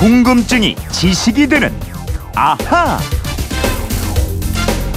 궁금증이 지식이 되는 아하.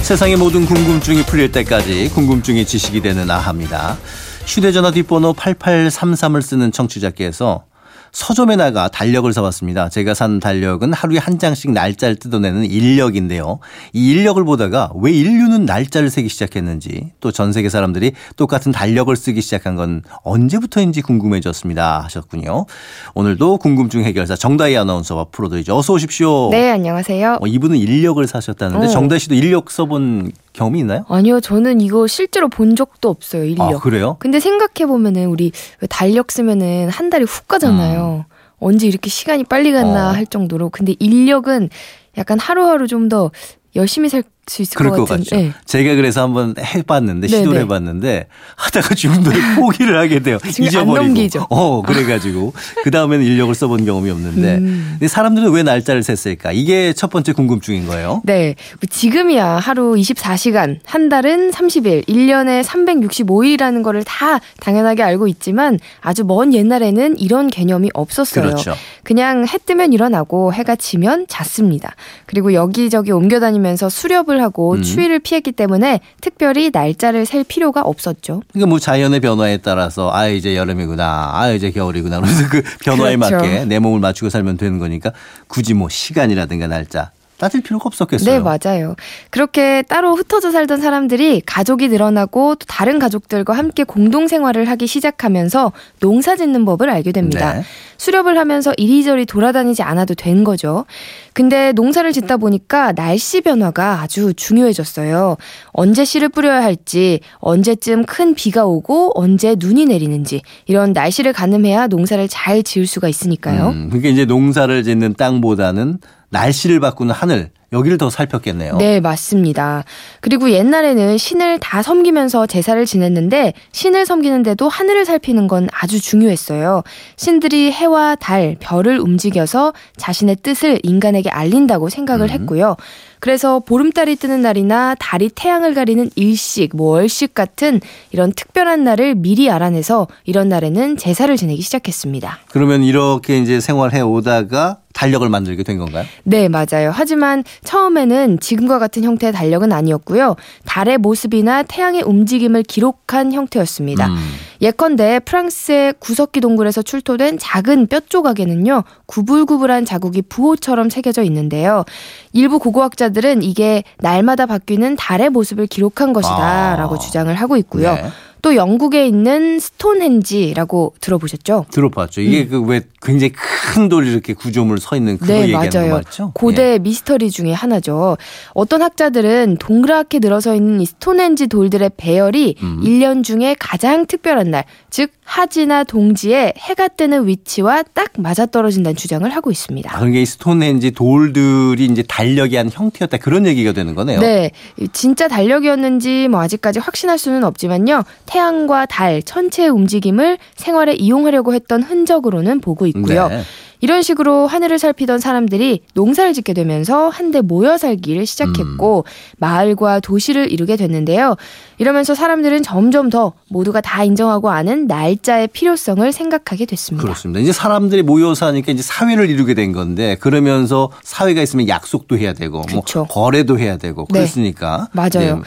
세상의 모든 궁금증이 풀릴 때까지 궁금증이 지식이 되는 아합니다. 휴대전화 뒷번호 8833을 쓰는 청취자께서 서점에 나가 달력을 사왔습니다. 제가 산 달력은 하루에 한 장씩 날짜를 뜯어내는 인력인데요. 이 인력을 보다가 왜 인류는 날짜를 세기 시작했는지 또 전 세계 사람들이 똑같은 달력을 쓰기 시작한 건 언제부터인지 궁금해졌습니다 하셨군요. 오늘도 궁금증 해결사 정다희 아나운서와 풀어드리죠. 어서 오십시오. 네, 안녕하세요. 어, 이분은 인력을 사셨다는데 어. 정다희 씨도 인력 써본 경험이 있나요? 아니요, 저는 이거 실제로 본 적도 없어요, 인력. 아, 그래요? 근데 생각해보면은 우리 왜 달력 쓰면은 한 달이 훅 가잖아요. 언제 이렇게 시간이 빨리 갔나 어. 할 정도로. 근데 인력은 약간 하루하루 좀 더 열심히 살수 있을 그럴 것 것. 같죠. 네. 제가 그래서 한번 해봤는데 네네. 시도를 해봤는데 하다가 중도에 포기를 하게 돼요. 잊어버리고. 넘기죠. 어 그래가지고 그 다음에는 인력을 써본 경험이 없는데 음. 사람들은 왜 날짜를 셌을까? 이게 첫 번째 궁금증인 거예요. 네. 지금이야 하루 24시간, 한 달은 30일, 1년에 365일이라는 거를 다 당연하게 알고 있지만 아주 먼 옛날에는 이런 개념이 없었어요. 그렇죠. 그냥 해 뜨면 일어나고 해가 지면 잤습니다. 그리고 여기저기 옮겨 다니면서 수렵을 하고 음. 추위를 피했기 때문에 특별히 날짜를 셀 필요가 없었죠. 그러니까 뭐 자연의 변화에 따라서 아 이제 여름이구나, 아 이제 겨울이구나. 그래서 그 변화에 그렇죠. 맞게 내 몸을 맞추고 살면 되는 거니까 굳이 뭐 시간이라든가 날짜 따질 필요가 없었겠어요. 네, 맞아요. 그렇게 따로 흩어져 살던 사람들이 가족이 늘어나고 또 다른 가족들과 함께 공동 생활을 하기 시작하면서 농사 짓는 법을 알게 됩니다. 네. 수렵을 하면서 이리저리 돌아다니지 않아도 된 거죠. 근데 농사를 짓다 보니까 날씨 변화가 아주 중요해졌어요. 언제 씨를 뿌려야 할지, 언제쯤 큰 비가 오고 언제 눈이 내리는지 이런 날씨를 가늠해야 농사를 잘 지을 수가 있으니까요. 음, 그러니까 이제 농사를 짓는 땅보다는 날씨를 바꾸는 하늘 여기를 더 살폈겠네요. 네, 맞습니다. 그리고 옛날에는 신을 다 섬기면서 제사를 지냈는데 신을 섬기는데도 하늘을 살피는 건 아주 중요했어요. 신들이 해와 달, 별을 움직여서 자신의 뜻을 인간에게 알린다고 생각을 음. 했고요. 그래서 보름달이 뜨는 날이나 달이 태양을 가리는 일식, 뭐 월식 같은 이런 특별한 날을 미리 알아내서 이런 날에는 제사를 지내기 시작했습니다. 그러면 이렇게 이제 생활해 오다가 달력을 만들게 된 건가요? 네, 맞아요. 하지만 처음에는 지금과 같은 형태의 달력은 아니었고요. 달의 모습이나 태양의 움직임을 기록한 형태였습니다. 음. 예컨대 프랑스의 구석기 동굴에서 출토된 작은 뼈 조각에는요, 구불구불한 자국이 부호처럼 새겨져 있는데요. 일부 고고학자들은 이게 날마다 바뀌는 달의 모습을 기록한 것이다 아. 라고 주장을 하고 있고요. 네. 또 영국에 있는 스톤헨지라고 들어보셨죠? 들어봤죠. 이게 그왜 굉장히 큰 돌 이렇게 구조물 서 있는 그거 음. 네, 얘기하는 거 맞아요. 맞죠? 고대 미스터리 중에 하나죠. 어떤 학자들은 동그랗게 늘어서 있는 이 스톤헨지 돌들의 배열이 음. 일 1년 중에 가장 특별한 날, 즉 하지나 동지에 해가 뜨는 위치와 딱 맞아떨어진다는 주장을 하고 있습니다. 아, 그러니까 이 스톤헨지 돌들이 이제 달력의 한 형태였다 그런 얘기가 되는 거네요. 네, 이 진짜 달력이었는지 뭐 아직까지 확신할 수는 없지만요. 태양과 달 전체의 움직임을 생활에 이용하려고 했던 흔적으로는 보고 있고요. 네. 이런 식으로 하늘을 살피던 사람들이 농사를 짓게 되면서 한데 모여 살기를 시작했고 마을과 도시를 이루게 됐는데요. 이러면서 사람들은 점점 더 모두가 다 인정하고 아는 날짜의 필요성을 생각하게 됐습니다. 그렇습니다. 이제 사람들이 모여 사니까 이제 사회를 이루게 된 건데 그러면서 사회가 있으면 약속도 해야 되고 그쵸. 뭐 거래도 해야 되고 네. 그랬으니까 맞아요. 네.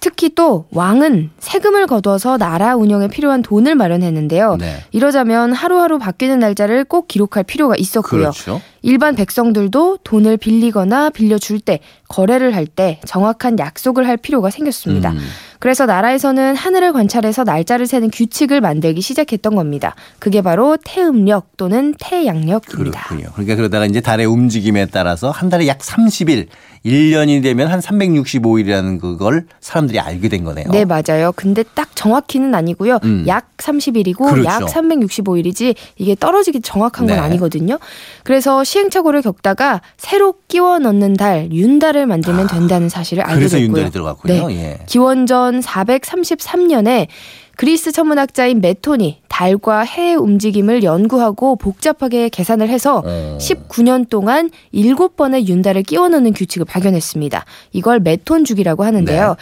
특히 또 왕은 세금을 거둬서 나라 운영에 필요한 돈을 마련했는데요. 네. 이러자면 하루하루 바뀌는 날짜를 꼭 기록할 필요가 있었고요. 그렇죠. 일반 백성들도 돈을 빌리거나 빌려줄 때, 거래를 할 때 정확한 약속을 할 필요가 생겼습니다. 음. 그래서 나라에서는 하늘을 관찰해서 날짜를 세는 규칙을 만들기 시작했던 겁니다. 그게 바로 태음력 또는 태양력입니다. 그렇군요. 그러니까 그러다가 이제 달의 움직임에 따라서 한 달에 약 30일, 1년이 되면 한 365일이라는 그걸 사람들이 알게 된 거네요. 네, 맞아요. 근데 딱 정확히는 아니고요. 음. 약 30일이고 그렇죠. 약 365일이지 이게 떨어지기 정확한 건 네. 아니거든요. 그래서 시행착오를 겪다가 새로 끼워 넣는 달, 윤달을 만들면 된다는 사실을 알게 아, 그래서 됐고요. 윤달이 들어갔군요. 네. 예. 기원전 433년에 그리스 천문학자인 메톤이 달과 해의 움직임을 연구하고 복잡하게 계산을 해서 어. 19년 동안 7번의 윤달을 끼워 넣는 규칙을 발견했습니다. 이걸 메톤 주기라고 하는데요.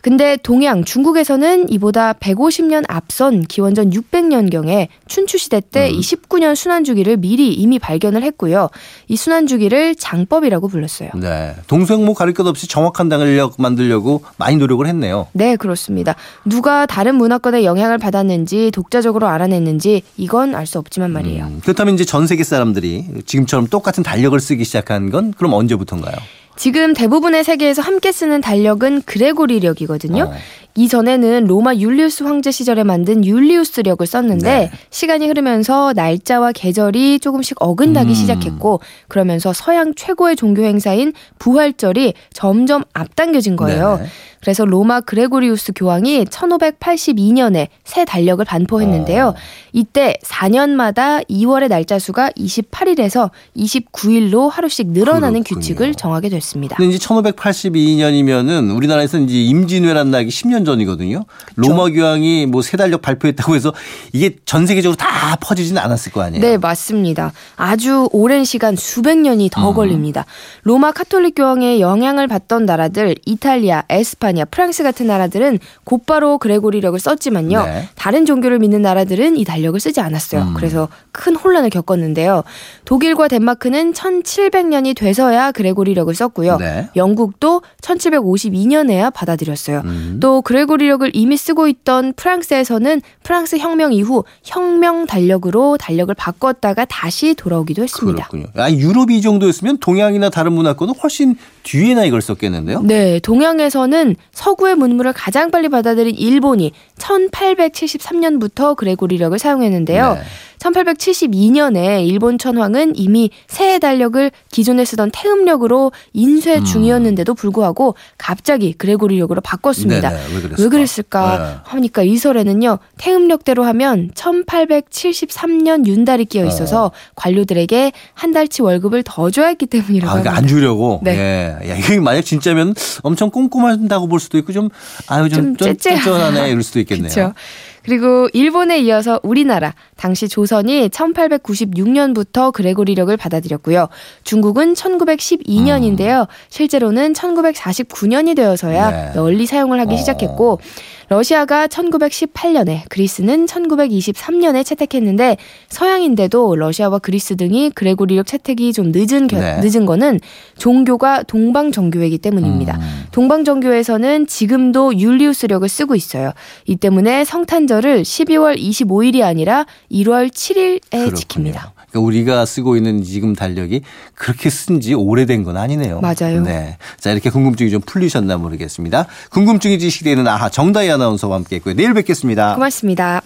근데 동양 중국에서는 이보다 150년 앞선 기원전 600년경에 춘추 시대 때이 19년 순환 주기를 미리 이미 발견을 했고요. 이 순환 주기를 장법이라고 불렀어요. 네. 동생모 가릴 것 없이 정확한 당력 만들려고 많이 노력을 했네요. 네, 그렇습니다. 누가 다른 문화권의 영향을 받았는지 독자적으로 알아냈는지 이건 알 수 없지만 말이에요. 음, 그렇다면 이제 전 세계 사람들이 지금처럼 똑같은 달력을 쓰기 시작한 건 그럼 언제부터인가요? 지금 대부분의 세계에서 함께 쓰는 달력은 그레고리력이거든요. 어. 이전에는 로마 율리우스 황제 시절에 만든 율리우스력을 썼는데 네. 시간이 흐르면서 날짜와 계절이 조금씩 어긋나기 음. 시작했고 그러면서 서양 최고의 종교 행사인 부활절이 점점 앞당겨진 거예요. 네. 그래서 로마 그레고리우스 교황이 1582년에 새 달력을 반포했는데요. 어. 이때 4년마다 2월의 날짜 수가 28일에서 29일로 하루씩 늘어나는 그렇군요. 규칙을 정하게 됐습니다. 근데 이제 1582년이면은 우리나라에서 이제 임진왜란 나기 10년 전 이거든요. 로마 교황이 뭐새 달력 발표했다고 해서 이게 전 세계적으로 다 퍼지진 않았을 거 아니에요. 네, 맞습니다. 아주 오랜 시간 수백 년이 더 음. 걸립니다. 로마 카톨릭 교황의 영향을 받던 나라들 이탈리아, 에스파냐, 프랑스 같은 나라들은 곧바로 그레고리력을 썼지만요. 네. 다른 종교를 믿는 나라들은 이 달력을 쓰지 않았어요. 음. 그래서 큰 혼란을 겪었는데요. 독일과 덴마크는 1700년이 돼서야 그레고리력을 썼고요. 네. 영국도 1752년에야 받아들였어요. 음. 또 그레고리력을 이미 쓰고 있던 프랑스에서는 프랑스 혁명 이후 혁명 달력으로 달력을 바꿨다가 다시 돌아오기도 했습니다. 그렇군요. 아, 유럽이 이 정도였으면 동양이나 다른 문화권은 훨씬 뒤에나 이걸 썼겠는데요. 네, 동양에서는 서구의 문물을 가장 빨리 받아들인 일본이 1873년부터 그레고리력을 사용했는데요. 네. 1872년에 일본 천황은 이미 새 달력을 기존에 쓰던 태음력으로 인쇄 음. 중이었는데도 불구하고 갑자기 그레고리력으로 바꿨습니다. 네네, 왜 그랬을까? 왜 그랬을까 네. 하니까 이 설에는요 태음력대로 하면 1873년 윤달이 끼어 있어서 관료들에게 한 달치 월급을 더 줘야 했기 때문이라고 아, 그러니까. 안 주려고. 네. 예. 야, 이게 만약 진짜면 엄청 꼼꼼한다고 볼 수도 있고 좀 아유 좀, 좀. 쫀쫀하네 이럴 수도 있겠네요. 그렇죠. 그리고 일본에 이어서 우리나라 당시 조선이 1896년부터 그레고리력을 받아들였고요. 중국은 1912년인데요. 실제로는 1949년이 되어서야 음. 네. 널리 사용을 하기 어. 시작했고 러시아가 1918년에 그리스는 1923년에 채택했는데 서양인데도 러시아와 그리스 등이 그레고리력 채택이 좀 늦은 겨- 네. 늦은 거는 종교가 동방 정교회이기 때문입니다. 음. 동방 정교회에서는 지금도 율리우스력을 쓰고 있어요. 이 때문에 성탄절을 12월 25일이 아니라 1월 7일에 그렇군요. 지킵니다. 그러니까 우리가 쓰고 있는 지금 달력이 그렇게 쓴 지 오래된 건 아니네요. 맞아요. 네. 자, 이렇게 궁금증이 좀 풀리셨나 모르겠습니다. 궁금증이 지식되는 아하 정다희 아나운서와 함께 했고요. 내일 뵙겠습니다. 고맙습니다.